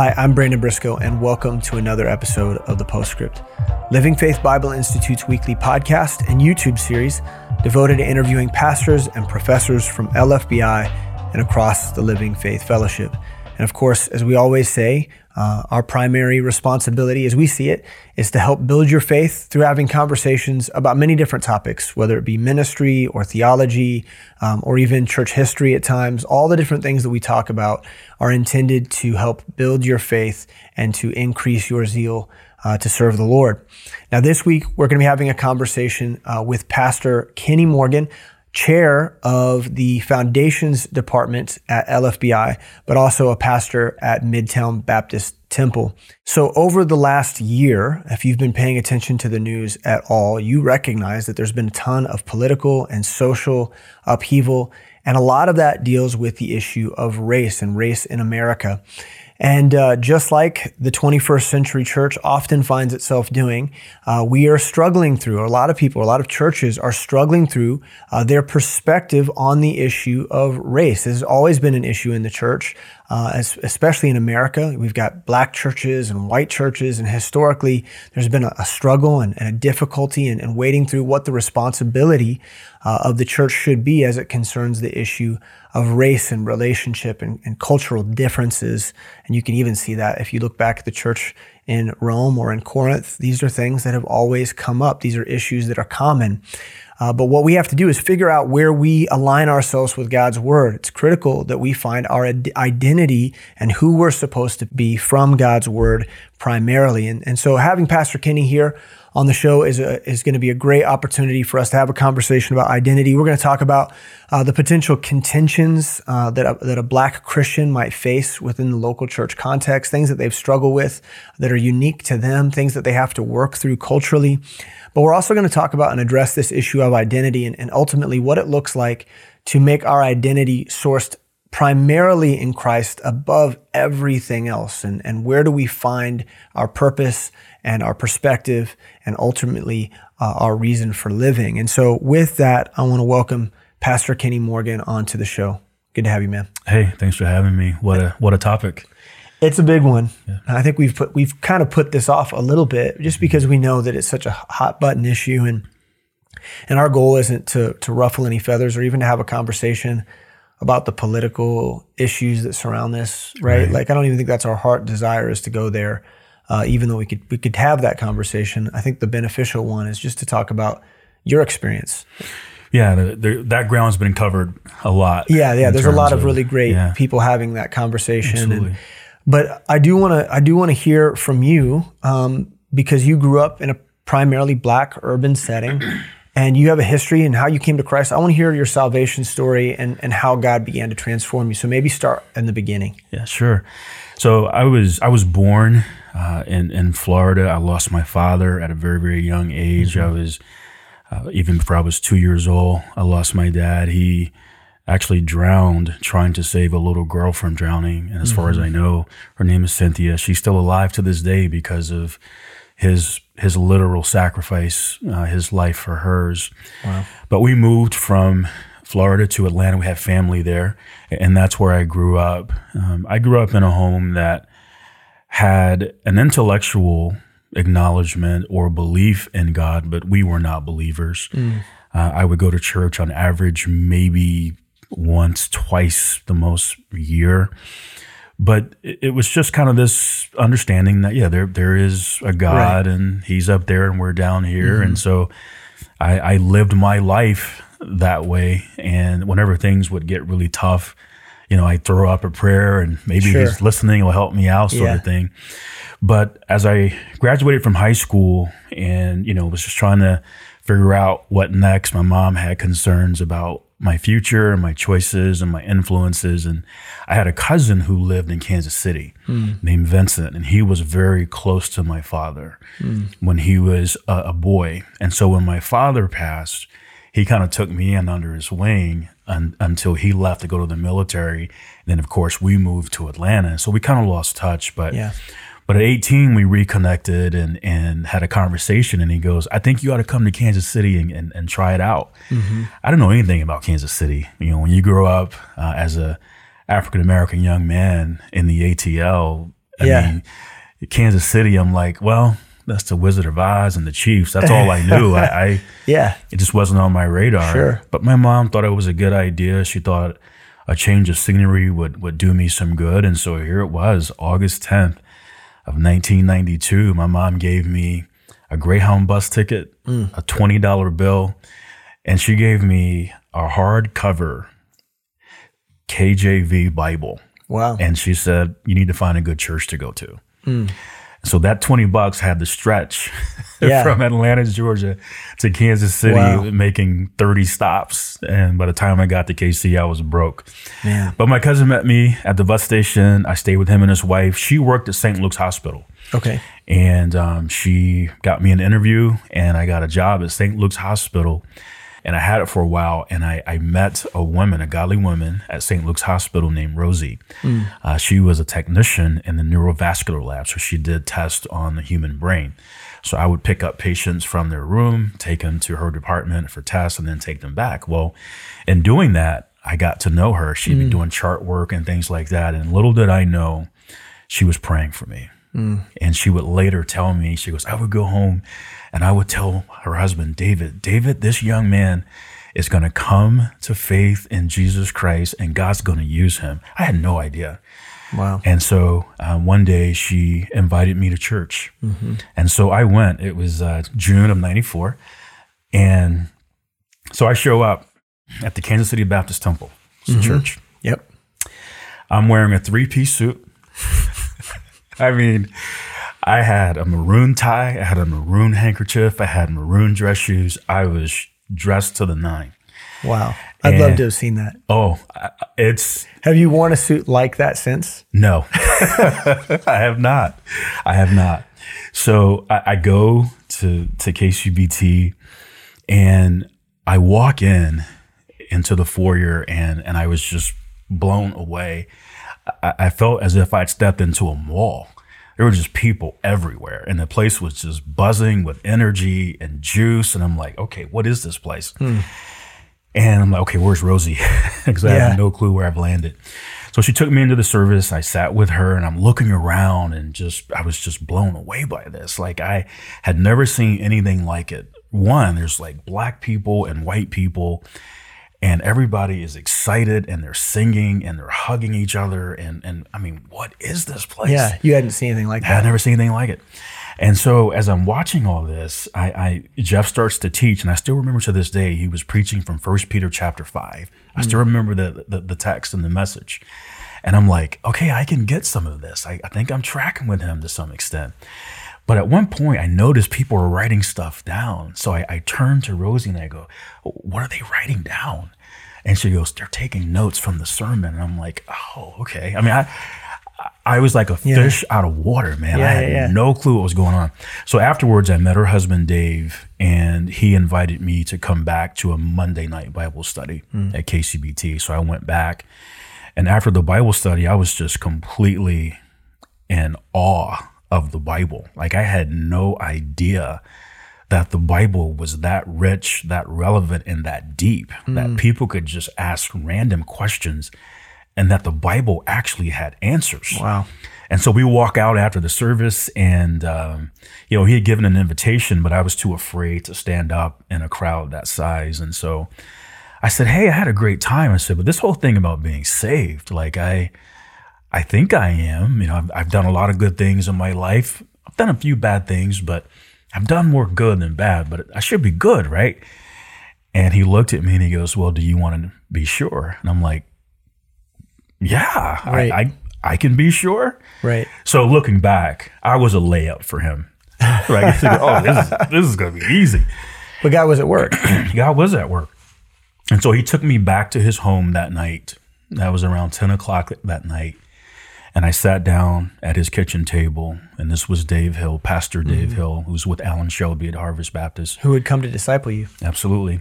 Hi, I'm Brandon Briscoe, and welcome to another episode of The Postscript, Living Faith Bible Institute's weekly podcast and YouTube series devoted to interviewing pastors and professors from LFBI and across the Living Faith Fellowship. And of course, as we always say, uh, our primary responsibility, as we see it, is to help build your faith through having conversations about many different topics, whether it be ministry or theology um, or even church history at times. All the different things that we talk about are intended to help build your faith and to increase your zeal uh, to serve the Lord. Now, this week, we're going to be having a conversation uh, with Pastor Kenny Morgan chair of the foundations department at LFBI, but also a pastor at Midtown Baptist Temple. So, over the last year, if you've been paying attention to the news at all, you recognize that there's been a ton of political and social upheaval. And a lot of that deals with the issue of race and race in America. And uh, just like the 21st century church often finds itself doing, uh, we are struggling through, a lot of people, a lot of churches are struggling through uh, their perspective on the issue of race. This has always been an issue in the church, uh, especially in America. We've got black churches and white churches, and historically, there's been a, a struggle and, and, a difficulty in, in, wading through what the responsibility uh, of the church should be as it concerns the issue of race and relationship and, and, cultural differences. And you can even see that if you look back at the church in Rome or in Corinth. These are things that have always come up. These are issues that are common. Uh, but what we have to do is figure out where we align ourselves with God's word. It's critical that we find our identity and who we're supposed to be from God's word primarily. And, and so having Pastor Kenny here on the show is is going to be a great opportunity for us to have a conversation about identity. We're going to talk about uh, the potential contentions uh, that a, that a black Christian might face within the local church context, things that they've struggled with that are unique to them, things that they have to work through culturally. But we're also going to talk about and address this issue of identity and, and ultimately what it looks like to make our identity sourced primarily in Christ above everything else? And, and where do we find our purpose and our perspective and ultimately uh, our reason for living? And so, with that, I want to welcome Pastor Kenny Morgan onto the show. Good to have you, man. Hey, thanks for having me. What a what a topic. It's a big one. Yeah. I think we've put we've kind of put this off a little bit just because we know that it's such a hot button issue and and our goal isn't to to ruffle any feathers or even to have a conversation about the political issues that surround this, right? right. Like I don't even think that's our heart desire is to go there. Uh, even though we could we could have that conversation, I think the beneficial one is just to talk about your experience. Yeah, the, the, that ground's been covered a lot. Yeah, yeah. There's a lot of, of really great yeah. people having that conversation, and, but I do want to I do want to hear from you um, because you grew up in a primarily black urban setting. and you have a history and how you came to Christ. I want to hear your salvation story and, and how God began to transform you. So maybe start in the beginning. Yeah, sure. So I was I was born uh, in in Florida. I lost my father at a very very young age. Mm-hmm. I was uh, even before I was two years old. I lost my dad. He actually drowned trying to save a little girl from drowning. And as mm-hmm. far as mm-hmm. I know, her name is Cynthia. She's still alive to this day because of his his literal sacrifice, uh, his life for hers. Wow. But we moved from Florida to Atlanta. We have family there, and that's where I grew up. Um, I grew up in a home that had an intellectual acknowledgement or belief in God, but we were not believers. Mm. Uh, I would go to church on average maybe once, twice the most year but it was just kind of this understanding that yeah there there is a god right. and he's up there and we're down here mm-hmm. and so I, I, lived my life that way and whenever things would get really tough you know i throw up a prayer and maybe sure. he's listening will help me out sort yeah. of thing but as i graduated from high school and you know was just trying to figure out what next my mom had concerns about my future and my choices and my influences. And I had a cousin who lived in Kansas City mm. named Vincent, and he was very close to my father mm. when he was a, a, boy. And so when my father passed, he kind of took me in under his wing un, until he left to go to the military. And then, of course, we moved to Atlanta. So we kind of lost touch. But yeah. But at 18, we reconnected and, and had a conversation. And he goes, I think you ought to come to Kansas City and, and, and try it out. Mm-hmm. I didn't know anything about Kansas City. You know, when you grow up uh, as a African American young man in the ATL, I Yeah. mean, Kansas City, I'm like, well, that's the Wizard of Oz and the Chiefs. That's all I knew. I, I Yeah. it just wasn't on my radar. Sure. But my mom thought it was a good idea. She thought a change of scenery would, would do me some good. And so here it was, August 10th of 1992. My mom gave me a Greyhound bus ticket, mm. a $20 bill, and she gave me a hardcover KJV Bible. Wow. And she said, You need to find a good church to go to. Mm. So that 20 bucks had to stretch Yeah. from Atlanta, Georgia to Kansas City, Wow. making 30 stops. And by the time I got to KC, I was broke. Man. But my cousin met me at the bus station. I stayed with him and his wife. She worked at St. Luke's Hospital. Okay. And um, she got me an interview, and I got a job at St. Luke's Hospital. And I had it for a while, and I, I met a woman, a godly woman at St. Luke's Hospital named Rosie. Uh, she was a technician in the neurovascular lab, so she did tests on the human brain. So I would pick up patients from their room, take them to her department for tests, and then take them back. Well, in doing that, I got to know her. She'd be doing chart work and things like that. And little did I know, she was praying for me. And she would later tell me, she goes, I would go home and I would tell her husband, David, David, this young man is going to come to faith in Jesus Christ and God's going to use him. I had no idea. Wow. And so uh, one day she invited me to church. And so I went. It was uh, June of 94. And so I show up at the Kansas City Baptist Temple a church. Yep. I'm wearing a three piece suit. I mean, I had a maroon tie, I had a maroon handkerchief, I had maroon dress shoes. I was dressed to the nine. Wow. I'd love to have seen that. Oh, it's Have you worn a suit like that since? no, I have not. I have not. So I, I go to to KCBT, and I walk in into the foyer, and and I was just blown away. I, I felt as if I'd stepped into a mall. There were just people everywhere, and the place was just buzzing with energy and juice. And I'm like, okay, what is this place? Hmm. And I'm like, okay, where's Rosie? Because I Yeah. have no clue where I've landed. So she took me into the service. I sat with her and I'm looking around and just, I was just blown away by this. Like I had never seen anything like it. One, there's like black people and white people and everybody is excited and they're singing and they're hugging each other. And, and I mean, what is this place? Yeah. You hadn't seen anything like that. I had that. never seen anything like it. And so as I'm watching all this, I, I Jeff starts to teach, and I still remember to this day he was preaching from First Peter chapter five. I still hmm. remember the, the the text and the message, and I'm like, okay, I can get some of this. I, I think I'm tracking with him to some extent. But at one point, I noticed people were writing stuff down. So I, I turned to Rosie and I go, "What are they writing down?" And she goes, "They're taking notes from the sermon." And I'm like, "Oh, okay." I mean, I I was like a Yeah. fish out of water, man. Yeah, I had yeah, no clue what was going on. So afterwards, I met her husband, Dave, and he invited me to come back to a Monday night Bible study Hmm. at KCBT. So I went back. And after the Bible study, I was just completely in awe of the Bible. Like I had no idea that the Bible was that rich, that relevant, and that deep, Hmm. that people could just ask random questions and that the Bible actually had answers. Wow. And so we walk out after the service, and um, you know he had given an invitation, but I was too afraid to stand up in a crowd that size. And so I said, "Hey, I had a great time." I said, "But this whole thing about being saved, like I, I think I am. You know, I've, I've done a lot of good things in my life. I've done a few bad things, but I've done more good than bad. But I should be good, right?" And he looked at me and he goes, "Well, do you want to be sure?" And I'm like, "Yeah, Right. I, I, I can be sure." Right. So looking back, I was a layup for him. Right? Oh, this is, this is going to be easy. But God was at work. God was at work. And so he took me back to his home that night. That was around 10 o'clock that night. And I sat down at his kitchen table. And this was Dave Hill, Pastor Dave Hill, who's with Alan Shelby at Harvest Baptist. Who had come to disciple you? Absolutely.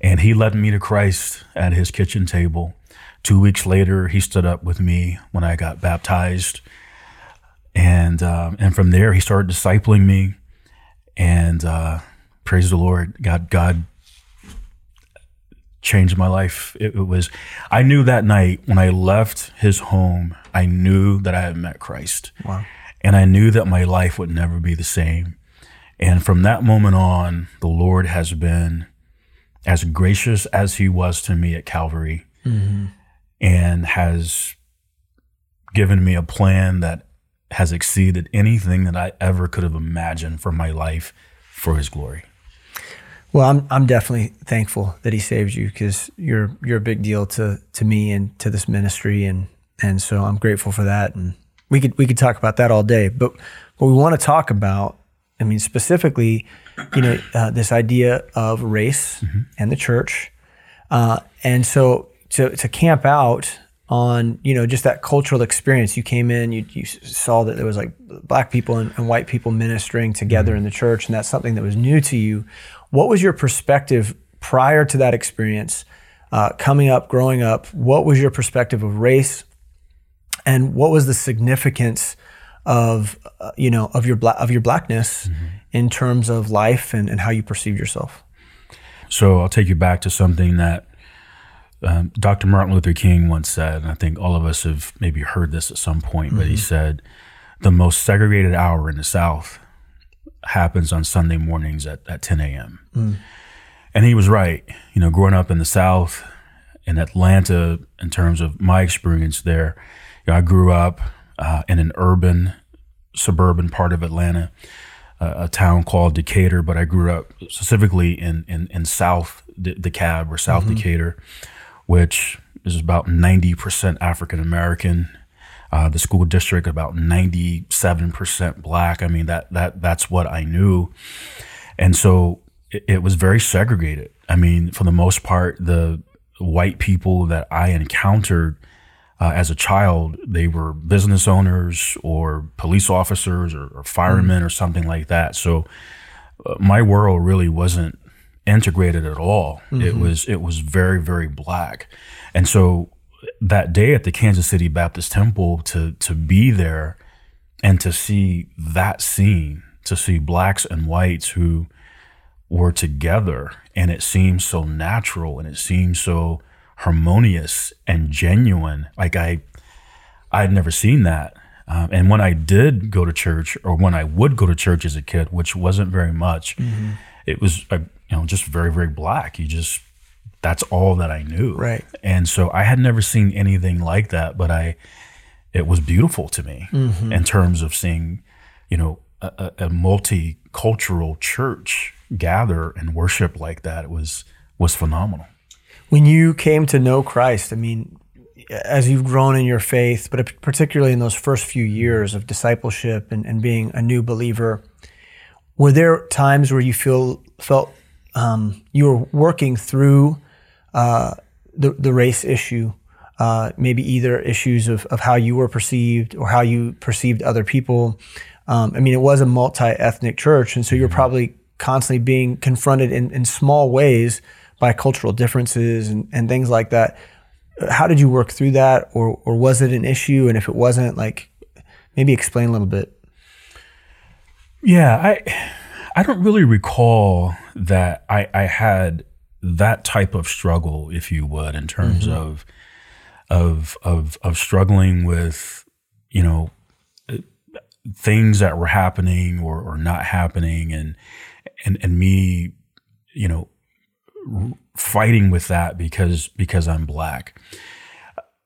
And he led me to Christ at his kitchen table. Two weeks later, he stood up with me when I got baptized. And um, and from there, he started discipling me. And uh, praise the Lord, God, God changed my life. It, it was, I knew that night when I left his home, I knew that I had met Christ. Wow. And I knew that my life would never be the same. And from that moment on, the Lord has been as gracious as he was to me at Calvary mm-hmm. and has given me a plan that has exceeded anything that I ever could have imagined for my life for his glory. Well, I'm I'm definitely thankful that he saved you because you're you're a big deal to to me and to this ministry and and so I'm grateful for that and we could we could talk about that all day but what we want to talk about I mean specifically you know uh, this idea of race mm-hmm. and the church uh, and so to to camp out on you know just that cultural experience you came in you, you saw that there was like black people and, and white people ministering together mm-hmm. in the church and that's something that was new to you what was your perspective prior to that experience uh, coming up growing up what was your perspective of race and what was the significance of uh, you know of your bla- of your blackness mm-hmm. in terms of life and, and how you perceived yourself so i'll take you back to something that um, Dr. Martin Luther King once said, and I think all of us have maybe heard this at some point, mm-hmm. but he mm-hmm. said, the most segregated hour in the South happens on Sunday mornings at, at 10 a.m. Mm. And he was right. You know, growing up in the South, in Atlanta, in terms of my experience there, you know, I grew up uh, in an urban, suburban part of Atlanta, uh, a town called Decatur, but I grew up specifically in, in, in South De- DeKalb or South mm-hmm. Decatur which is about 90% African American. Uh, the school district about 97% black. I mean that that that's what I knew, and so it, it was very segregated. I mean, for the most part, the white people that I encountered uh, as a child, they were business owners or police officers or, or firemen mm. or something like that. So uh, my world really wasn't integrated at all. Mm-hmm. It was it was very very black, and so that day at the Kansas City Baptist Temple to to be there and to see that scene, to see blacks and whites who were together, and it seemed so natural and it seemed so harmonious and genuine. Like I, I had never seen that. Um, and when I did go to church, or when I would go to church as a kid, which wasn't very much, mm-hmm. it was a, you know, just very, very black. You just, that's all that I knew. Right. And so I had never seen anything like that, but I, it was beautiful to me mm-hmm. in terms of seeing, you know, a, a, multicultural church gather and worship like that. It was, was phenomenal. When you came to know Christ, I mean, as you've grown in your faith, but particularly in those first few years of discipleship and, and being a new believer, were there times where you feel felt um, you were working through uh, the, the race issue, uh, maybe either issues of, of how you were perceived or how you perceived other people. Um, I mean, it was a multi ethnic church, and so you're mm-hmm. probably constantly being confronted in, in small ways by cultural differences and, and things like that. How did you work through that, or, or was it an issue? And if it wasn't, like, maybe explain a little bit. Yeah, I I don't really recall that I, I had that type of struggle, if you would, in terms mm-hmm. of of of of struggling with, you know, things that were happening or, or not happening, and and and me, you know, fighting with that because because I'm black.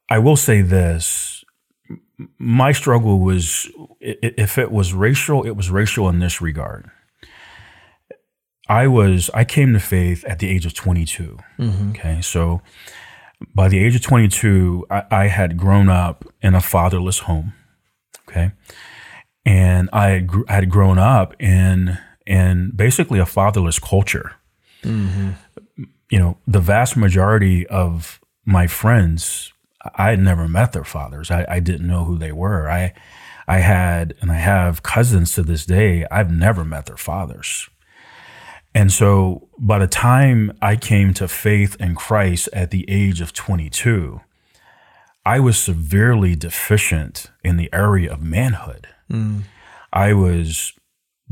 I will say this: my struggle was if it was racial, it was racial in this regard. I was I came to faith at the age of 22. Mm-hmm. Okay, so by the age of 22, I, I, had grown up in a fatherless home. Okay, and I had, gr- I had grown up in in basically a fatherless culture. Mm-hmm. You know, the vast majority of my friends, I had never met their fathers. I, I didn't know who they were. I I had and I have cousins to this day. I've never met their fathers. And so by the time I came to faith in Christ at the age of 22, I was severely deficient in the area of manhood. Mm. I was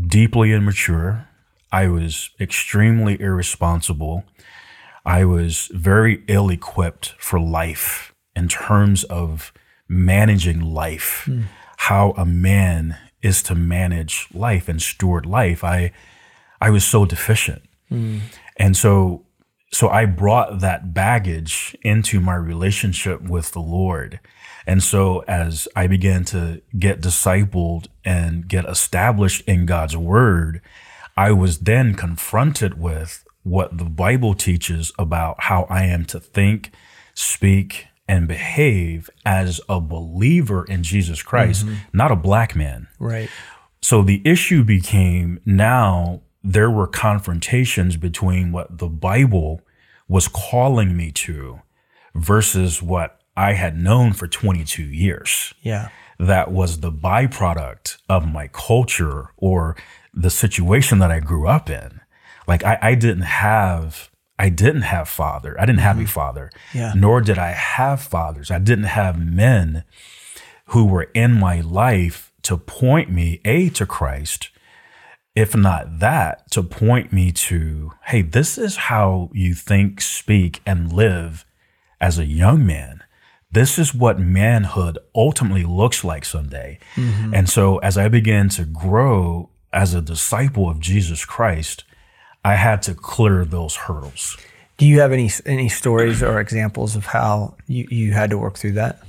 deeply immature. I was extremely irresponsible. I was very ill equipped for life in terms of managing life, mm. how a man is to manage life and steward life. I I was so deficient. And so so I brought that baggage into my relationship with the Lord. And so as I began to get discipled and get established in God's word, I was then confronted with what the Bible teaches about how I am to think, speak, and behave as a believer in Jesus Christ, mm-hmm. not a black man. Right. So the issue became now there were confrontations between what the Bible was calling me to versus what I had known for 22 years. Yeah. That was the byproduct of my culture or the situation that I grew up in. Like I, I didn't have I didn't have father. I didn't have a mm-hmm. father. Yeah. Nor did I have fathers. I didn't have men who were in my life to point me a to Christ if not that, to point me to, hey, this is how you think, speak, and live as a young man. This is what manhood ultimately looks like someday. Mm-hmm. And so, as I began to grow as a disciple of Jesus Christ, I had to clear those hurdles. Do you have any any stories or examples of how you, you had to work through that?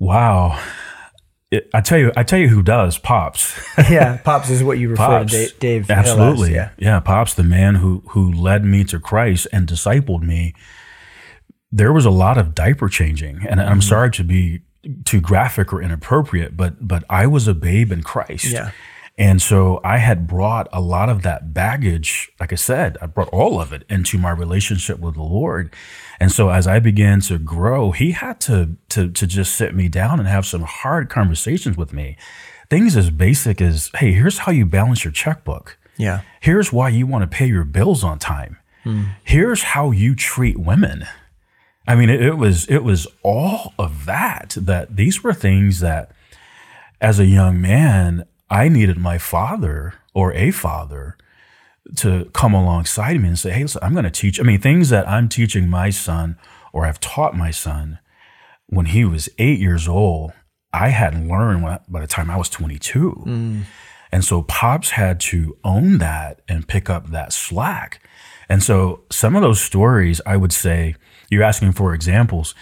Wow. It, I tell you, I tell you who does pops. yeah, pops is what you refer Pops, to Dave. Dave absolutely, yeah. yeah. Pops, the man who who led me to Christ and discipled me. There was a lot of diaper changing, and I'm Mm-hmm. sorry to be too graphic or inappropriate, but but I was a babe in Christ, Yeah. And so I had brought a lot of that baggage. Like I said, I brought all of it into my relationship with the Lord, and so as I began to grow, He had to to to just sit me down and have some hard conversations with me. Things as basic as, "Hey, here's how you balance your checkbook." Yeah. Here's why you want to pay your bills on time. Hmm. Here's how you treat women. I mean, it, it was it was all of that. That these were things that, as a young man, I needed my father or a father to come alongside me and say, "Hey, listen, I'm going to teach." I mean, things that I'm teaching my son or I've taught my son when he was eight years old. I hadn't learned when- by the time I was 22. Mm. And so Pops had to own that and pick up that slack. And so some of those stories, I would say, you're asking for examples.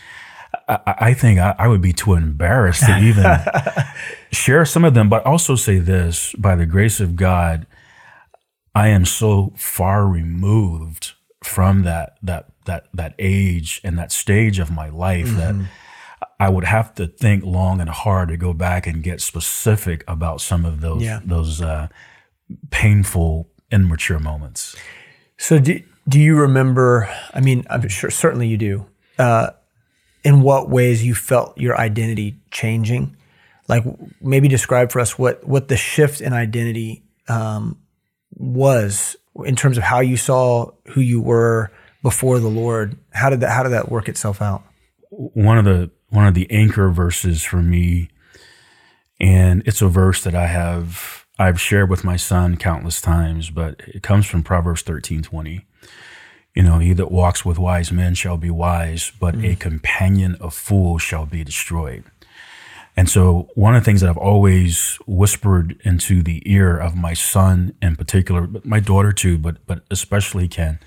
I, I think I, I would be too embarrassed to even share some of them, but also say this by the grace of God, I am so far removed from that that that that age and that stage of my life that I would have to think long and hard to go back and get specific about some of those Yeah. those uh, painful immature moments. So do do you remember? I mean, I'm sure certainly you do. Uh, in what ways you felt your identity changing? Like maybe describe for us what what the shift in identity um, was in terms of how you saw who you were before the Lord. How did that How did that work itself out? one of the one of the anchor verses for me and it's a verse that I have I've shared with my son countless times but it comes from Proverbs 13:20 you know he that walks with wise men shall be wise but a mm. companion of fools shall be destroyed and so one of the things that I've always whispered into the ear of my son in particular but my daughter too but but especially Ken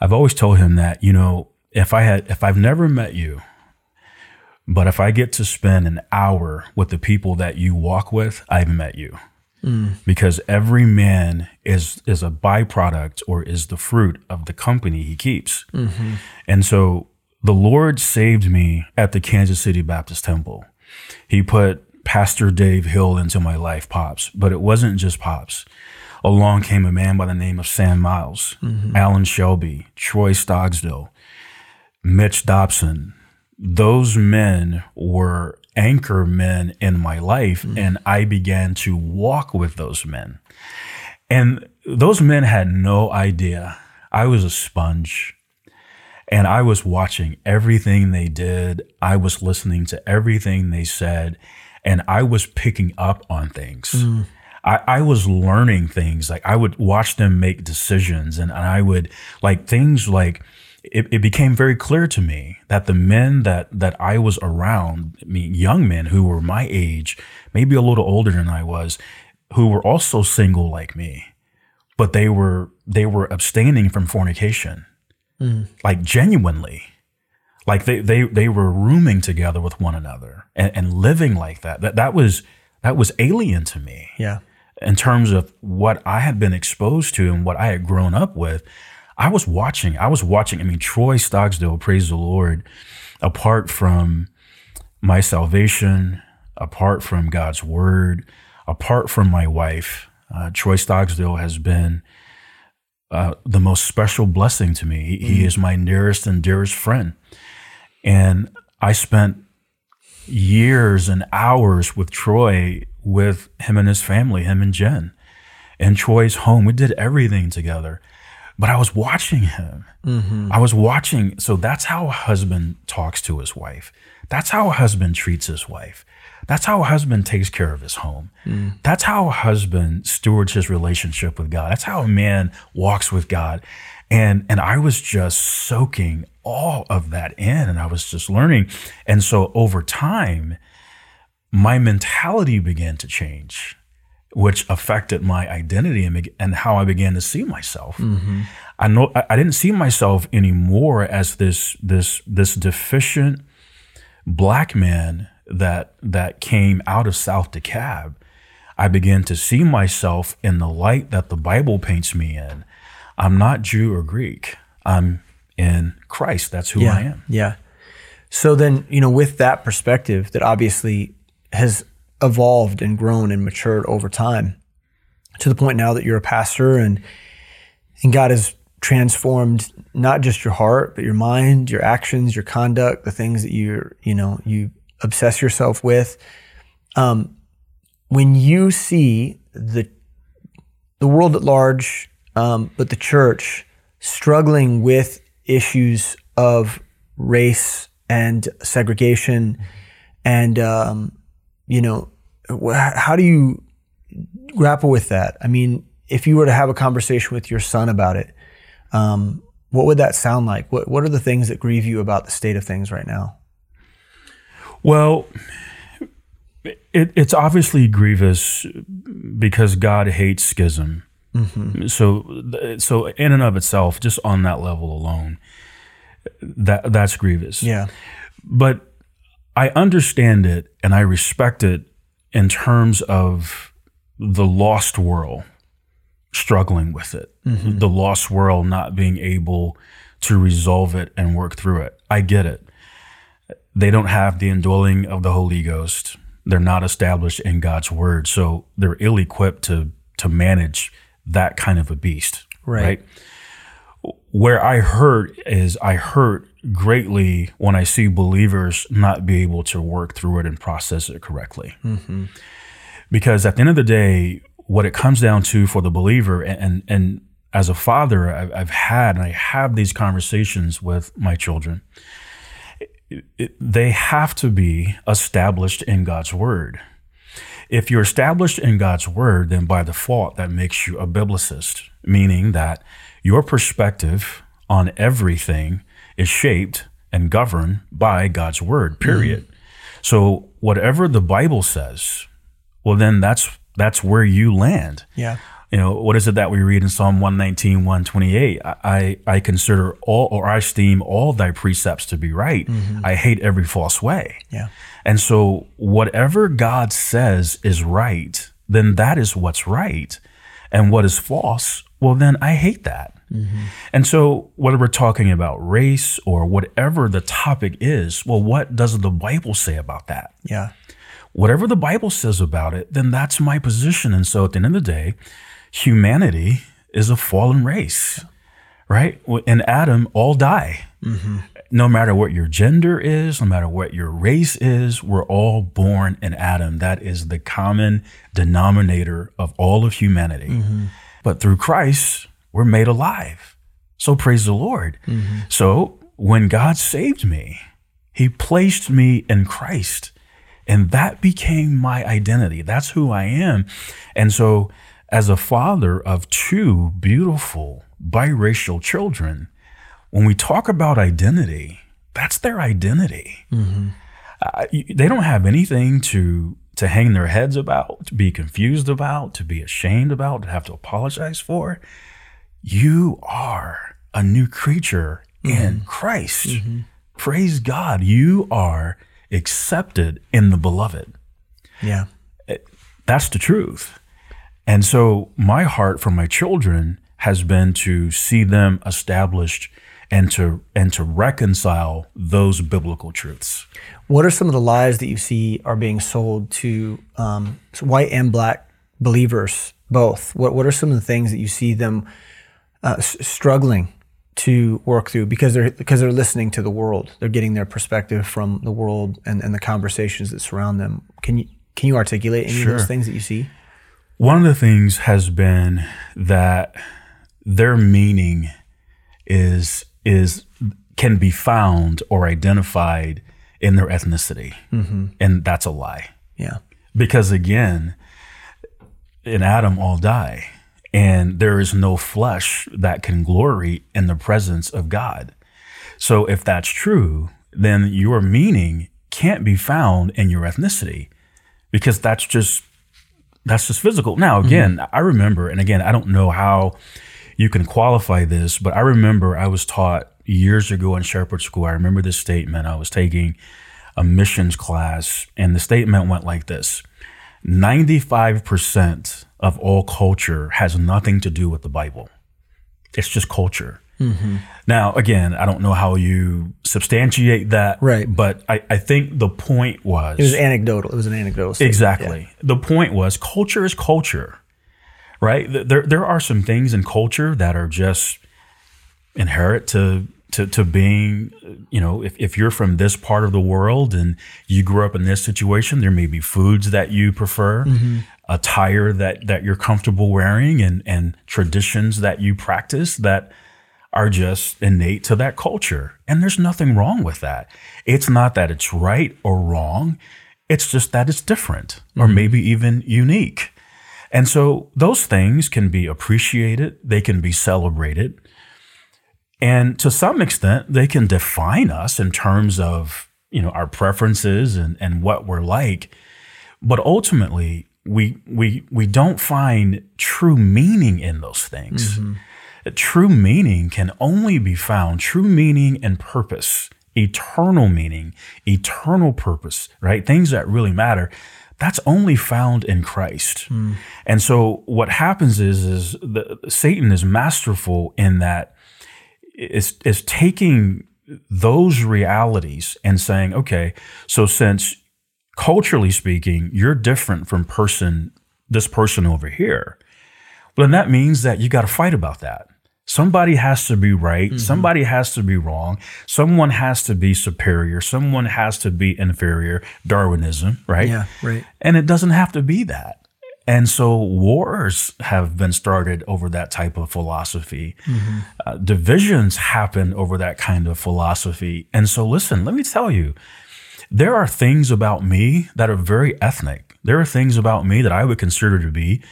I've always told him that you know if I had if I've never met you but if I get to spend an hour with the people that you walk with, I've met you. Because every man is is a byproduct or is the fruit of the company he keeps. And so the Lord saved me at the Kansas City Baptist Temple. He put Pastor Dave Hill into my life, Pops, but it wasn't just Pops. Along came a man by the name of Sam Miles, Alan Shelby, Troy Stogsdill, Mitch Dobson, those men were anchor men in my life mm-hmm. and I began to walk with those men. And those men had no idea I was a sponge and I was watching everything they did. I was listening to everything they said and I was picking up on things. Mm. I, I was learning things. Like I would watch them make decisions and, and I would like things like it, it became very clear to me that the men that that I was around, I mean, young men who were my age, maybe a little older than I was, who were also single like me, but they were they were abstaining from fornication, hmm. like genuinely, like they they they were rooming together with one another and, and living like that. That that was that was alien to me Yeah. in terms of what I had been exposed to and what I had grown up with. I was watching. I was watching. I mean, Troy Stocksdale, praise the Lord, apart from my salvation, apart from God's word, apart from my wife, uh, Troy Stocksdale has been uh, the most special blessing to me. He, he is my nearest and dearest friend. And I spent years and hours with Troy, with him and his family, him and Jen, in Troy's home. We did everything together. But I was watching him. Mm-hmm. I was watching. So that's how a husband talks to his wife. That's how a husband treats his wife. That's how a husband takes care of his home. Mm. That's how a husband stewards his relationship with God. That's how a man walks with God. And and I was just soaking all of that in and I was just learning. And so over time, my mentality began to change, which affected my identity and, and how I began to see myself. Mm-hmm. I know I, I didn't see myself anymore as this this this deficient black man that that came out of South DeKalb. I began to see myself in the light that the Bible paints me in. I'm not Jew or Greek. I'm in Christ. That's who yeah. I am. Yeah. So then, you know, with that perspective that obviously has evolved and grown and matured over time to the point now that you're a pastor and and God has transformed not just your heart, but your mind, your actions, your conduct, the things that you're, you know, you obsess yourself with. Um, when you see the the world at large, um, but the church struggling with issues of race and segregation, and um, you know, how do you grapple with that? I mean, if you were to have a conversation with your son about it, um, what would that sound like? What What are the things that grieve you about the state of things right now? Well, it, it's obviously grievous because God hates schism. So, so in and of itself, just on that level alone, that that's grievous. Yeah, But I understand it and I respect it in terms of the lost world struggling with it, mm-hmm. the lost world not being able to resolve it and work through it. I get it. They don't have the indwelling of the Holy Ghost. They're not established in God's word, so they're ill equipped to to manage that kind of a beast. Right. Where I hurt is I hurt greatly when I see believers not be able to work through it and process it correctly. Mm-hmm. Because at the end of the day, what it comes down to for the believer, and and, and as a father, I've, I've had and I have these conversations with my children. It- it- they have to be established in God's word. If you're established in God's word, then by default, that makes you a biblicist, meaning that your perspective on everything is shaped and governed by God's word, period. So whatever the Bible says, well, then that's that's where you land. yeah, You know, what is it that we read in Psalm 119, 128? I, I, I consider all, or I esteem all thy precepts to be right. Mm-hmm. I hate every false way. yeah, And so, whatever God says is right, then that is what's right. And what is false, well, then I hate that. Mm-hmm. And so, whether we're talking about race or whatever the topic is, well, what does the Bible say about that? yeah, Whatever the Bible says about it, then that's my position. And so, at the end of the day, humanity is a fallen race, right? And Adam, all die mm-hmm. no matter what your gender is, no matter what your race is, we're all born in Adam. That is the common denominator of all of humanity. Mm-hmm. But through Christ, we're made alive. So praise the Lord. So when God saved me, he placed me in Christ. And that became my identity. That's who I am. And so, as a father of two beautiful biracial children, when we talk about identity, that's their identity. Uh, they don't have anything to to hang their heads about, to be confused about, to be ashamed about, to have to apologize for. You are a new creature in mm-hmm. Christ. Mm-hmm. Praise God. You are accepted in the beloved. Yeah. Eh, that's the truth. And so my heart for my children has been to see them established and to and to reconcile those biblical truths. What are some of the lies that you see are being sold to um, white and black believers both? What What are some of the things that you see them uh, s- struggling to work through because they're because they're listening to the world? They're getting their perspective from the world and, and the conversations that surround them. Can you can you articulate any of those things that you see? One of the things has been that their meaning is is can be found or identified in their ethnicity, mm-hmm. and that's a lie. Yeah. Because again, in Adam all die, and there is no flesh that can glory in the presence of God. So if that's true, then your meaning can't be found in your ethnicity because that's just that's just physical. Now again, mm-hmm. I remember and again, I don't know how you can qualify this, but I remember I was taught years ago in Shepherd School. I remember this statement. I was taking a missions class, and the statement went like this 95% of all culture has nothing to do with the Bible, it's just culture. Mm-hmm. Now, again, I don't know how you substantiate that, Right. But I, I think the point was It was anecdotal. It was an anecdotal. statement. Exactly. The point was culture is culture, right? There, there are some things in culture that are just inherent to, to, to being, you know, if, if you're from this part of the world and you grew up in this situation, there may be foods that you prefer, mm-hmm. attire that, that you're comfortable wearing and, and traditions that you practice that are just innate to that culture. And there's nothing wrong with that. It's not that it's right or wrong. It's just that it's different or mm-hmm. maybe even unique. And so those things can be appreciated, they can be celebrated. And to some extent, they can define us in terms of, you know, our preferences and, and what we're like. But ultimately, we we we don't find true meaning in those things. Mm-hmm. True meaning can only be found, true meaning and purpose, eternal meaning, eternal purpose, right? Things that really matter. That's only found in Christ. Hmm. And so what happens is, is the, Satan is masterful in that is, is taking those realities and saying, okay, so since culturally speaking, you're different from person, this person over here, well, then that means that you got to fight about that. Somebody has to be right. Somebody has to be wrong. Someone has to be superior. Someone has to be inferior. Darwinism, right? Yeah. Right. And it doesn't have to be that. And so wars have been started over that type of philosophy. Uh, divisions happen over that kind of philosophy. And so, listen, let me tell you, there are things about me that are very ethnic. There are things about me that I would consider to be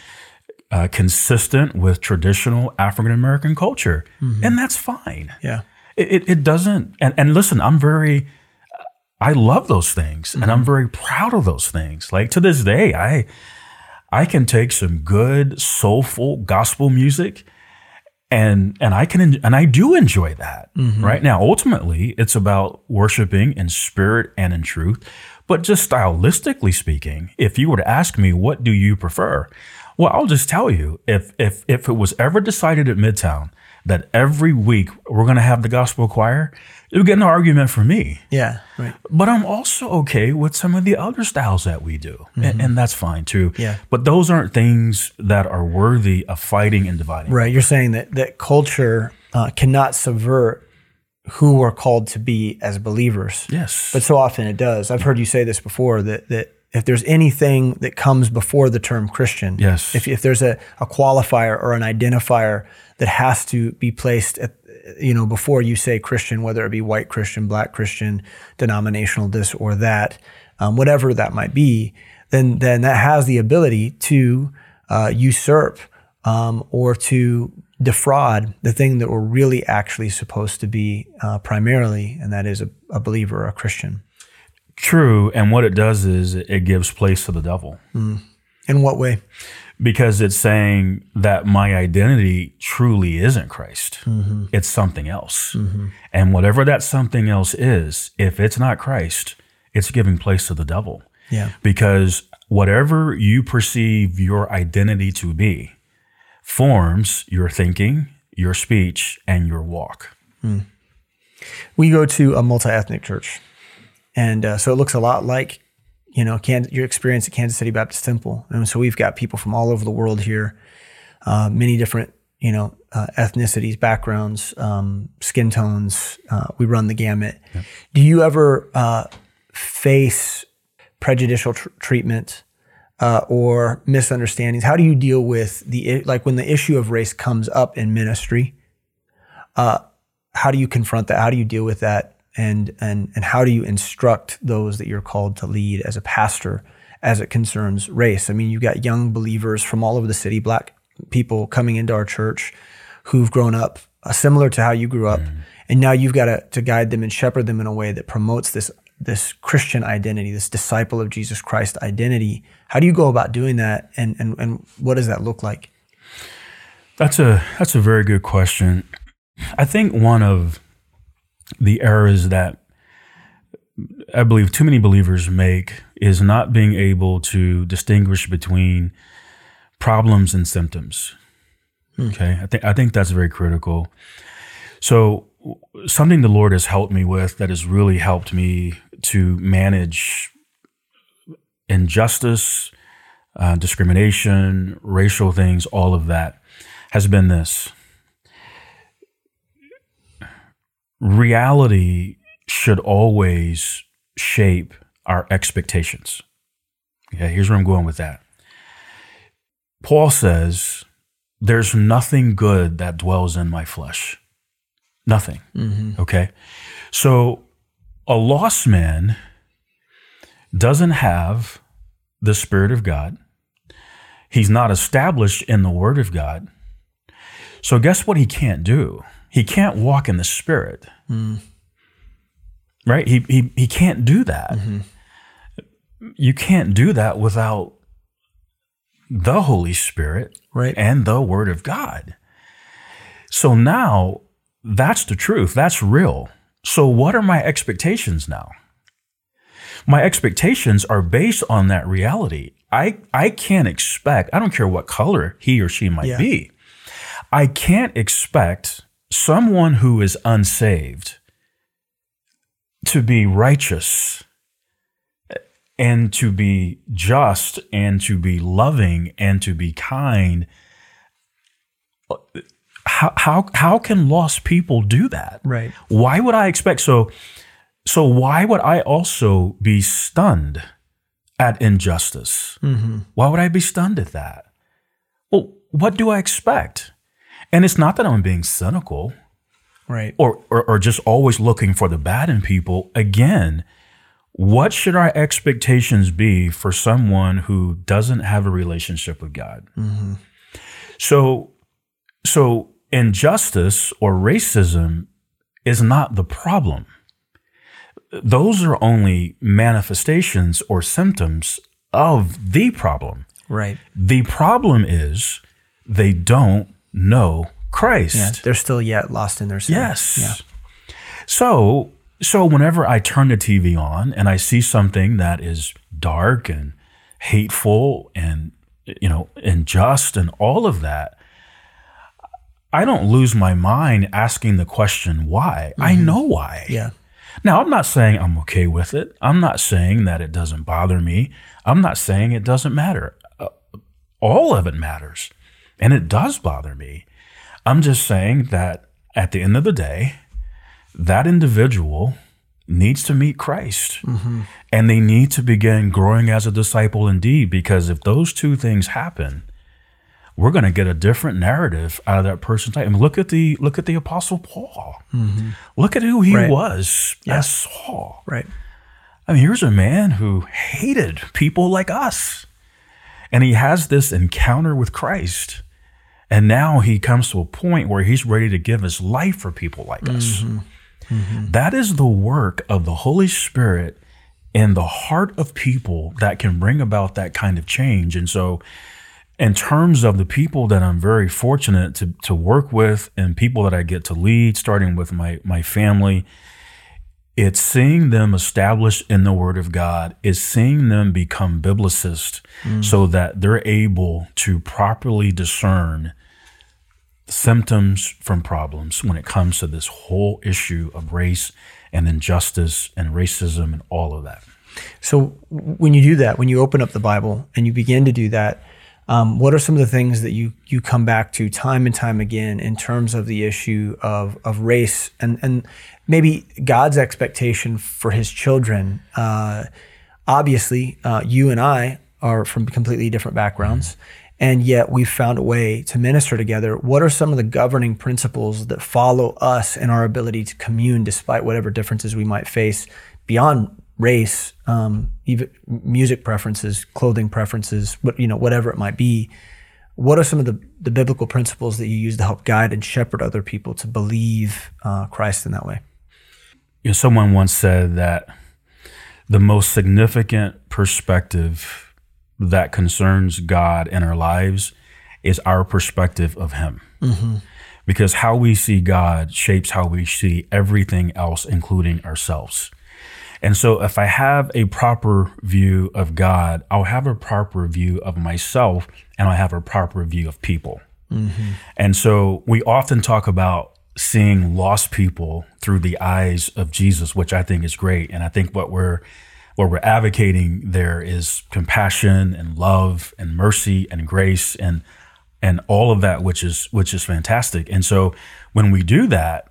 uh, consistent with traditional African American culture. Mm-hmm. And that's fine. Yeah. It, it, it doesn't. And, and listen, I'm very, I love those things and I'm mm-hmm. very proud of those things. Like to this day, I, I can take some good soulful gospel music and, and I can, and I do enjoy that mm-hmm. right now. Ultimately, it's about worshiping in spirit and in truth. But just stylistically speaking, if you were to ask me, what do you prefer? Well, I'll just tell you, if, if, if it was ever decided at Midtown that every week we're going to have the gospel choir, it would get an argument for me. Yeah. Right. But I'm also okay with some of the other styles that we do, and, and that's fine too. Yeah. But those aren't things that are worthy of fighting and dividing. Right. You're saying that that culture uh, cannot subvert who we're called to be as believers. Yes. But so often it does. I've heard you say this before that that if there's anything that comes before the term Christian, Yes. if, if there's a, a qualifier or an identifier that has to be placed at you know before you say Christian, whether it be white Christian, black Christian, denominational this or that, um, whatever that might be, then then that has the ability to uh, usurp um, or to defraud the thing that we're really actually supposed to be uh, primarily, and that is a, a believer, a Christian. True. And what it does is it gives place to the devil. Mm. In what way? Because it's saying that my identity truly isn't Christ. Mm-hmm. It's something else. Mm-hmm. And whatever that something else is, if it's not Christ, it's giving place to the devil. Yeah. Because whatever you perceive your identity to be forms your thinking, your speech, and your walk. Mm. We go to a multi ethnic church. And uh, so it looks a lot like, you know, Can- your experience at Kansas City Baptist Temple. And so we've got people from all over the world here, uh, many different, you know, uh, ethnicities, backgrounds, um, skin tones. Uh, we run the gamut. Yeah. Do you ever uh, face prejudicial tr- treatment uh, or misunderstandings? How do you deal with the like when the issue of race comes up in ministry? how do you confront that? How do you deal with that? And and and how do you instruct those that you're called to lead as a pastor as it concerns race? I mean, you've got young believers from all over the city, black people coming into our church who've grown up uh, similar to how you grew up, mm. and now you've got to, to guide them and shepherd them in a way that promotes this this Christian identity, this disciple of Jesus Christ identity. How do you go about doing that, and and and what does that look like? That's a that's a very good question. I think one of the errors that I believe too many believers make is not being able to distinguish between problems and symptoms. Hmm. Okay, I think I think that's very critical. So something the Lord has helped me with that has really helped me to manage injustice, uh, discrimination, racial things, all of that has been this reality should always shape our expectations. Okay, here's where I'm going with that. Paul says, There's nothing good that dwells in my flesh. Nothing. Mm-hmm. Okay. So a lost man doesn't have the Spirit of God. He's not established in the Word of God. So guess what he can't do? He can't walk in the spirit. Mm. Right? He, he, he can't do that. Mm-hmm. You can't do that without the Holy Spirit right. and the Word of God. So now that's the truth. That's real. So, what are my expectations now? My expectations are based on that reality. I, I can't expect, I don't care what color he or she might yeah. be, I can't expect someone who is unsaved to be righteous and to be just and to be loving and to be kind how how how can lost people do that? Right. Why would i expect so so why would i also be stunned at injustice? Mm-hmm. why would i be stunned at that? Well what do i expect and it's not that I'm being cynical. Right. Or, or, or just always looking for the bad in people. Again, what should our expectations be for someone who doesn't have a relationship with God? Mm-hmm. So, so injustice or racism is not the problem. Those are only manifestations or symptoms of the problem. Right. The problem is they don't know Christ. Yeah, they're still yet lost in their sin. Yes. Yeah. So, so whenever I turn the TV on and I see something that is dark and hateful and you know unjust and all of that, I don't lose my mind asking the question why. Mm-hmm. I know why. Yeah. Now, I'm not saying I'm okay with it. I'm not saying that it doesn't bother me. I'm not saying it doesn't matter. Uh, all of it matters. And it does bother me. I'm just saying that at the end of the day, that individual needs to meet Christ mm-hmm. and they need to begin growing as a disciple indeed. Because if those two things happen, we're going to get a different narrative out of that person's life. I mean, look at the look at the Apostle Paul. Mm-hmm. Look at who he right. was yeah. as Saul. Right. I mean, here's a man who hated people like us, and he has this encounter with Christ And now he comes to a point where he's ready to give his life for people like us. Mm-hmm. Mm-hmm. That is the work of the Holy Spirit in the heart of people that can bring about that kind of change. And so, in terms of the people that I'm very fortunate to, to work with and people that I get to lead, starting with my, my family, it's seeing them established in the Word of God, it's seeing them become biblicists mm. so that they're able to properly discern symptoms from problems when it comes to this whole issue of race and injustice and racism and all of that. So when you do that, when you open up the Bible and you begin to do that, um, what are some of the things that you you come back to time and time again in terms of the issue of of race and and maybe God's expectation for His children? Uh, obviously, uh, you and I are from completely different backgrounds, and yet we've found a way to minister together. What are some of the governing principles that follow us in our ability to commune despite whatever differences we might face beyond race, um, even music preferences, clothing preferences, what you know, whatever it might be. What are some of the, the biblical principles that you use to help guide and shepherd other people to believe uh, Christ in that way? You know, someone once said that the most significant perspective that concerns God in our lives is our perspective of Him. Mm-hmm. Because how we see God shapes how we see everything else, including ourselves. And so, if I have a proper view of God, I'll have a proper view of myself and I'll have a proper view of people. Mm-hmm. And so, we often talk about seeing lost people through the eyes of Jesus, which I think is great. And I think what we're what we're advocating there is compassion and love and mercy and grace and and all of that, which is which is fantastic. And so, when we do that,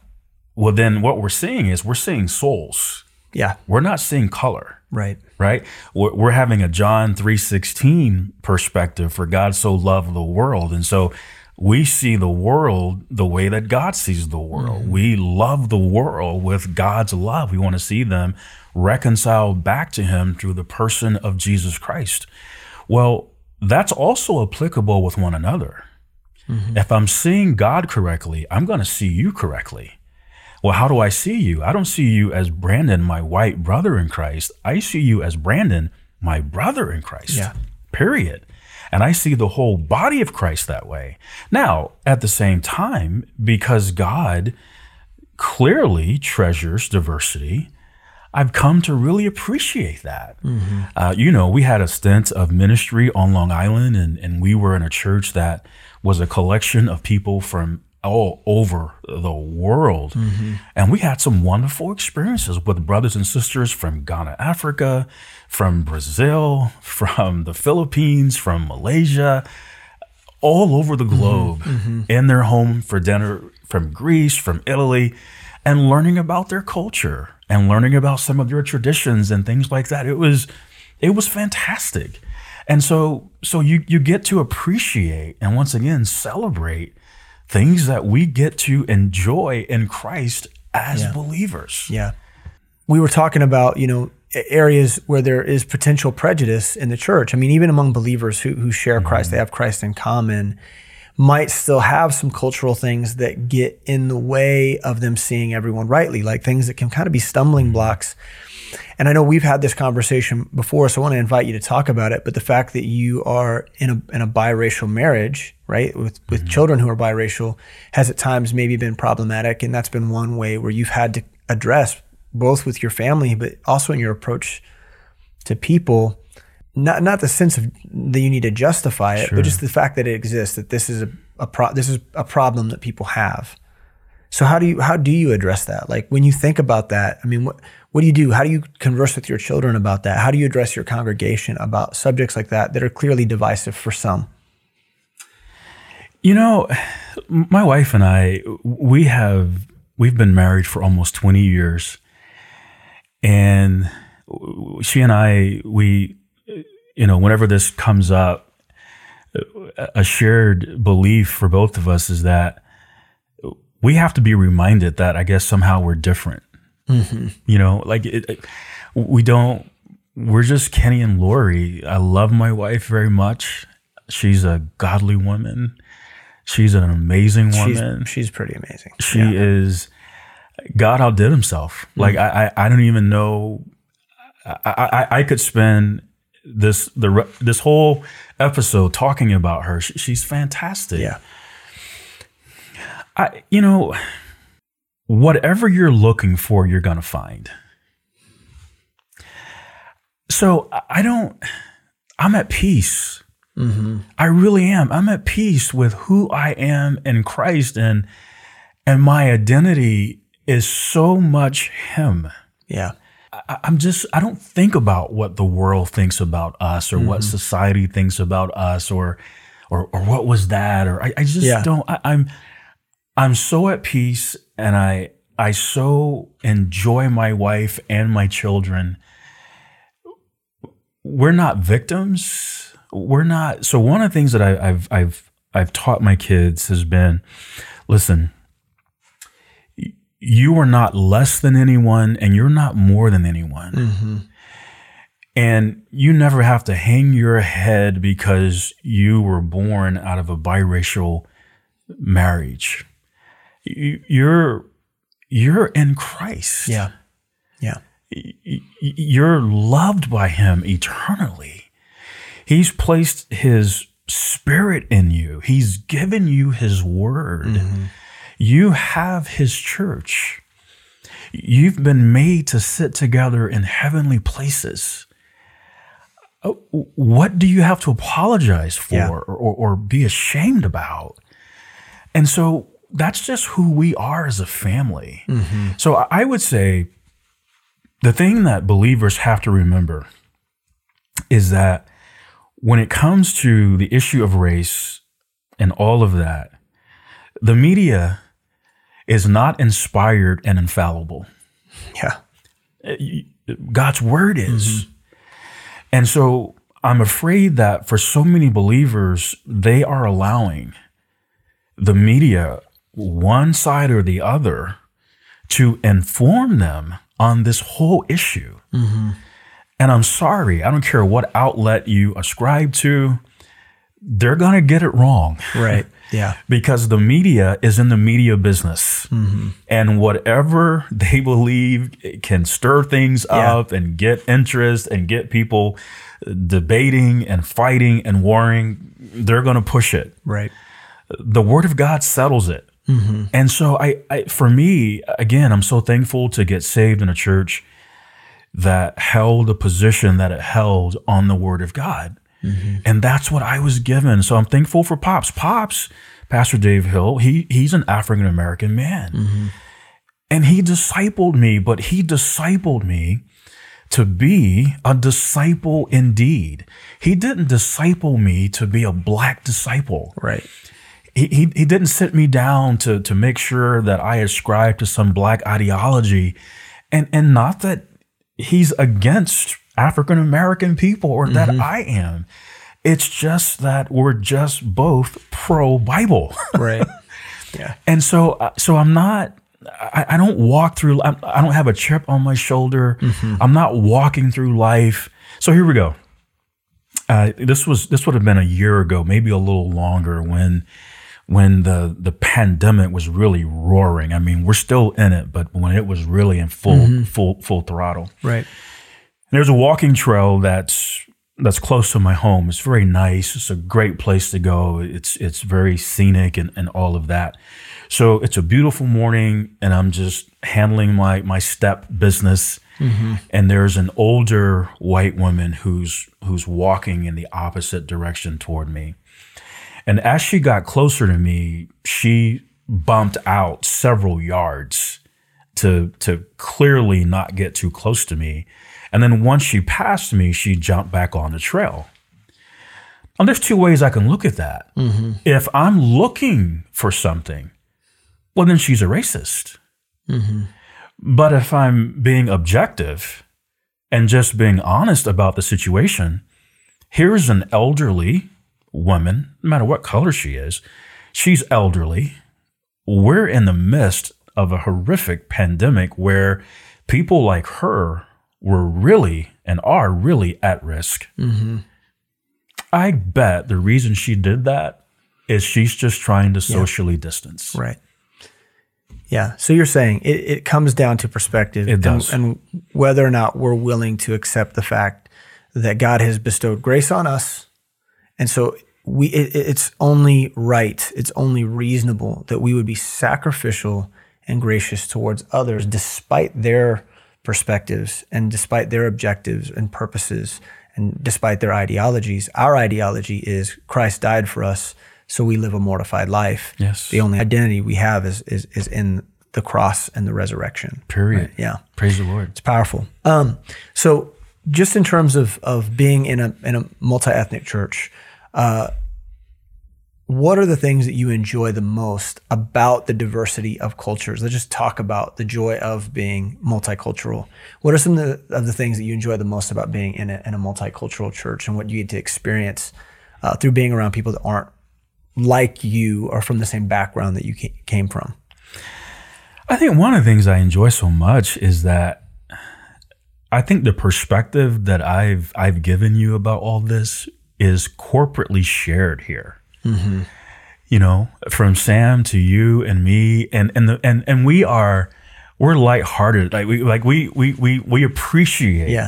well, then what we're seeing is we're seeing souls. Yeah, We're not seeing color. Right. right? We're, we're having a john 3.16 perspective for god so loved the world. And so we see the world the way that god sees the world. Mm-hmm. We love the world with god's love. We want to see them reconciled back to him through the person of jesus christ well that's also applicable with one another mm-hmm. if i'm seeing god correctly i'm going to see you correctly well, how do I see you? I don't see you as Brandon, my white brother in Christ. I see you as Brandon, my brother in Christ. Yeah. Period. And I see the whole body of Christ that way. Now, at the same time, because God clearly treasures diversity, I've come to really appreciate that. Mm-hmm. Uh, you know, we had a stint of ministry on Long Island, and, and we were in a church that was a collection of people from all over the world. Mm-hmm. And we had some wonderful experiences with brothers and sisters from Ghana, Africa, from Brazil, from the Philippines, from Malaysia, all over the mm-hmm. globe in their home for dinner from Greece, from Italy, and learning about their culture and learning about some of their traditions and things like that. It was it was fantastic. And so so you you get to appreciate and once again celebrate things that we get to enjoy in Christ as Yeah. believers. Yeah. We were talking about, you know, areas where there is potential prejudice in the church. I mean, even among believers who, who share mm-hmm. Christ, they have Christ in common, might still have some cultural things that get in the way of them seeing everyone rightly, like things that can kind of be stumbling mm-hmm. blocks. And I know we've had this conversation before, so I want to invite you to talk about it. But the fact that you are in a in a biracial marriage, right, with with mm-hmm. children who are biracial, has at times maybe been problematic, and that's been one way where you've had to address both with your family, but also in your approach to people. Not not the sense of that you need to justify it, Sure. but just the fact that it exists. That this is a, a pro, this is a problem that people have. So how do you how do you address that? Like when you think about that, I mean, what what do you do? How do you converse with your children about that? How do you address your congregation about subjects like that that are clearly divisive for some? You know, my wife and I, we have we've been married for almost 20 years. And she and I, we you know, whenever this comes up, a shared belief for both of us is that we have to be reminded that I guess somehow we're different. Mm-hmm. You know, like it, it- we don't. We're just Kenny and Lori. I love my wife very much. She's a godly woman. She's an amazing She's, woman. she's pretty amazing. she Yeah. is God outdid himself. Mm. Like I, I, I don't even know. I, I, I could spend this the this whole episode talking about her. She, she's fantastic. Yeah. I, you know, whatever you're looking for, you're gonna find. So I- I don't. I'm at peace. Mm-hmm. I really am. I'm at peace with who I am in Christ, and and my identity is so much Him. Yeah. I- I'm just I don't think about what the world thinks about us or what mm-hmm. society thinks about us or or or what was that or I, I just Yeah. don't I, I'm I'm so at peace and I I so enjoy my wife and my children. We're not victims. We're not so one of the things that I, I've I've I've taught my kids has been listen, you are not less than anyone and you're not more than anyone. Mm-hmm. And you never have to hang your head because you were born out of a biracial marriage. You- You're you're in Christ. Yeah. Yeah. You're loved by him eternally. He's placed his spirit in you. He's given you his word. Mm-hmm. You have his church. You've been made to sit together in heavenly places. Uh, What do you have to apologize for Yeah. or, or, or be ashamed about? And so that's just who we are as a family. So I- I would say the thing that believers have to remember is that when it comes to the issue of race and all of that, the media is not inspired and infallible. Yeah. Uh, God's word is. Mm-hmm. And so I'm afraid that for so many believers, they are allowing the media, one side or the other, to inform them on this whole issue. Mm-hmm. And I'm sorry, I don't care what outlet you ascribe to, they're going to get it wrong Right. Yeah. because the media is in the media business. Mm-hmm. And whatever they believe can stir things Yeah. up and get interest and get people debating and fighting and warring, they're going to push it. Right. The word of God settles it. Mm-hmm. And so I, I for me, again, I'm so thankful to get saved in a church that held a position that it held on the word of God. Mm-hmm. And that's what I was given. So I'm thankful for Pops. Pops, Pastor Dave Hill, he he's an African American man. Mm-hmm. And he discipled me, but he discipled me to be a disciple indeed. He didn't disciple me to be a black disciple Right. he, he, he didn't sit me down to to make sure that I ascribe to some black ideology, and and not that he's against African American people or that I am. It's just that we're just both pro Bible, Right. yeah. and so uh, so I'm not. I, I don't walk through. I, I don't have a chip on my shoulder. I'm not walking through life. So here we go. Uh, this was this would have been a year ago, maybe a little longer, when when the the pandemic was really roaring. I mean, we're still in it, but when it was really in full full full throttle. Right. There's a walking trail that's that's close to my home. It's very nice. It's a great place to go. It's it's very scenic and, and all of that. So it's a beautiful morning and I'm just handling my my step business. Mm-hmm. And there's an older white woman who's who's walking in the opposite direction toward me. And as she got closer to me, she bumped out several yards to to clearly not get too close to me. And then once she passed me, she jumped back on the trail. Now, there's two ways I can look at that. Mm-hmm. If I'm looking for something, well, then she's a racist. Mm-hmm. But if I'm being objective and just being honest about the situation, here's an elderly woman, no matter what color she is, she's elderly. We're in the midst of a horrific pandemic where people like her were really and are really at risk. Mm-hmm. I bet the reason she did that is she's just trying to socially distance. Right. Yeah. So you're saying it, it comes down to perspective. It does. And, and whether or not we're willing to accept the fact that God has bestowed grace on us. And so we it, it's only right, it's only reasonable that we would be sacrificial and gracious towards others despite their perspectives and despite their objectives and purposes and despite their ideologies. Our ideology is Christ died for us so we live a mortified life. Yes. The only identity we have is is, is in the cross and the resurrection. Period. Right? Yeah. Praise the Lord. It's powerful. Um, so just in terms of of being in a in a multi ethnic church, uh, what are the things that you enjoy the most about the diversity of cultures? Let's just talk about the joy of being multicultural. What are some of the, of the things that you enjoy the most about being in a, in a multicultural church and what you get to experience uh, through being around people that aren't like you or from the same background that you came from? I think one of the things I enjoy so much is that I think the perspective that I've I've given you about all this is corporately shared here. Mm-hmm. You know, from Sam to you and me, and and the and and we are we're lighthearted. Like we like we we we we appreciate yeah.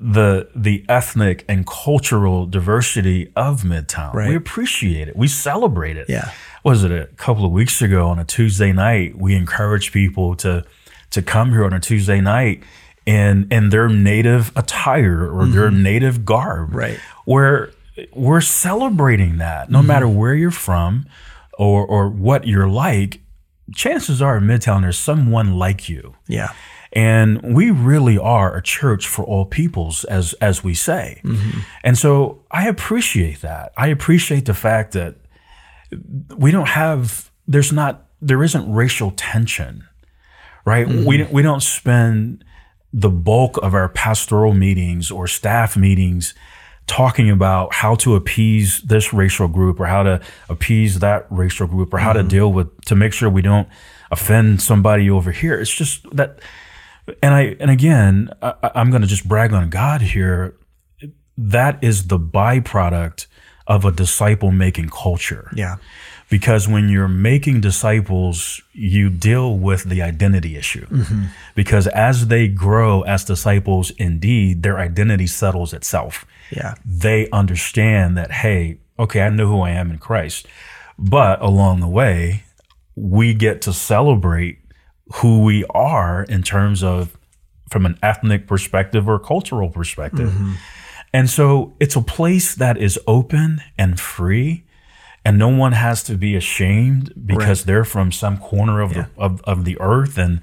the the ethnic and cultural diversity of Midtown. Right. We appreciate it. We celebrate it. Yeah. Was it a couple of weeks ago on a Tuesday night? We encouraged people to to come here on a Tuesday night in in their native attire or mm-hmm. their native garb. Right. Where we're celebrating that no mm-hmm. matter where you're from or or what you're like chances are in midtown there's someone like you yeah and we really are a church for all peoples as as we say mm-hmm. and so i appreciate that i appreciate the fact that we don't have there's not there isn't racial tension right mm-hmm. we we don't spend the bulk of our pastoral meetings or staff meetings talking about how to appease this racial group or how to appease that racial group or how mm-hmm. to deal with to make sure we don't offend somebody over here. It's just that, and I and again, I, I'm going to just brag on God here. That is the byproduct of a disciple making culture. Yeah. Because when you're making disciples, you deal with the identity issue. Mm-hmm. Because as they grow as disciples, indeed, their identity settles itself yeah. they understand that, hey, okay, I know who I am in Christ. But along the way, we get to celebrate who we are in terms of from an ethnic perspective or cultural perspective. Mm-hmm. And so it's a place that is open and free and no one has to be ashamed because right. they're from some corner of yeah. the of, of the earth and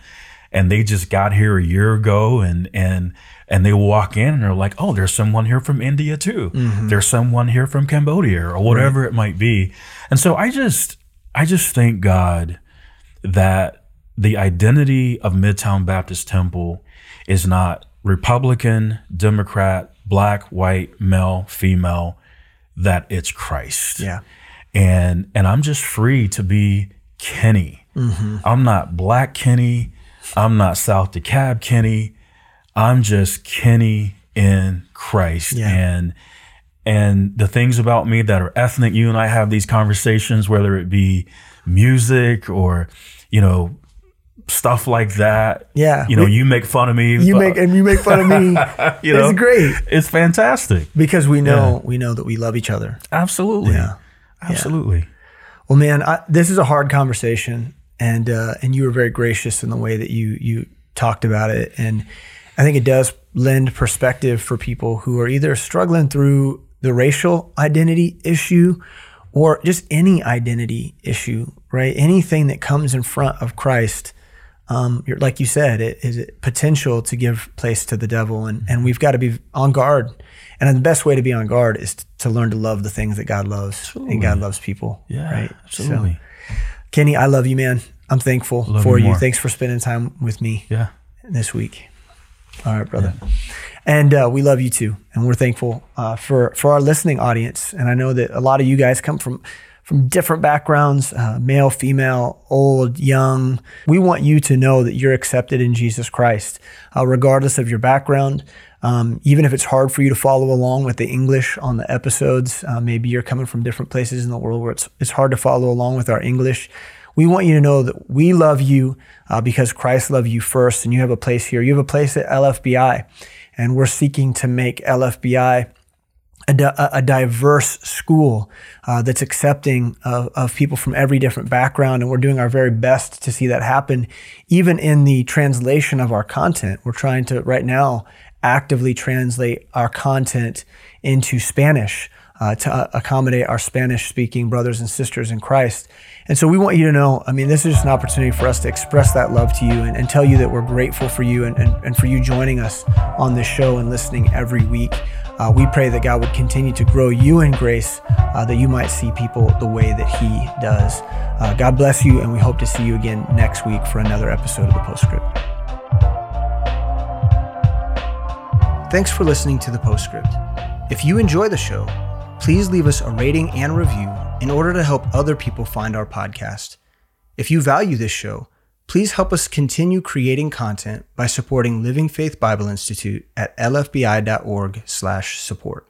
and they just got here a year ago and and and they walk in and they're like, oh, there's someone here from India too. Mm-hmm. There's someone here from Cambodia or whatever right. it might be. And so I just I just thank God that the identity of Midtown Baptist Temple is not Republican, Democrat, black, white, male, female, that it's Christ. Yeah. And and I'm just free to be Kenny. Mm-hmm. I'm not black Kenny. I'm not South DeKalb Kenny. I'm just Kenny in Christ. Yeah. And and the things about me that are ethnic, you and I have these conversations, whether it be music or, you know, stuff like that. Yeah. You know, we, you make fun of me. You make and you make fun of me. you know, it's great. It's fantastic. Because we know yeah. we know that we love each other. Absolutely. Yeah. Absolutely. Yeah. Well, man, I, this is a hard conversation and uh, and you were very gracious in the way that you you talked about it, and I think it does lend perspective for people who are either struggling through the racial identity issue or just any identity issue, right? Anything that comes in front of Christ. Um, like you said, it is potential to give place to the devil, and, and we've got to be on guard. And the best way to be on guard is to, to learn to love the things that God loves, absolutely. and God loves people. Yeah, right. Absolutely. So, Kenny, I love you, man. I'm thankful love for you. More. Thanks for spending time with me. Yeah. This week. All right, brother. Yeah. And uh, we love you too, and we're thankful uh, for for our listening audience. And I know that a lot of you guys come from from different backgrounds, uh, male, female, old, young. We want you to know that you're accepted in Jesus Christ, uh, regardless of your background, Um, even if it's hard for you to follow along with the English on the episodes, uh, maybe you're coming from different places in the world where it's, it's hard to follow along with our English. We want you to know that we love you uh, because Christ loved you first, and you have a place here. You have a place at LFBI, and we're seeking to make LFBI a, a diverse school uh, that's accepting of, of people from every different background. And we're doing our very best to see that happen, even in the translation of our content. We're trying to, right now, actively translate our content into Spanish. Uh, to uh, accommodate our Spanish speaking brothers and sisters in Christ. And so we want you to know, I mean, this is just an opportunity for us to express that love to you and, and tell you that we're grateful for you and, and, and for you joining us on this show and listening every week. Uh, we pray that God would continue to grow you in grace, uh, that you might see people the way that He does. Uh, God bless you, and we hope to see you again next week for another episode of the Postscript. Thanks for listening to the Postscript. If you enjoy the show, please leave us a rating and review in order to help other people find our podcast. If you value this show, Please help us continue creating content by supporting Living Faith Bible Institute at lfbi.org/support.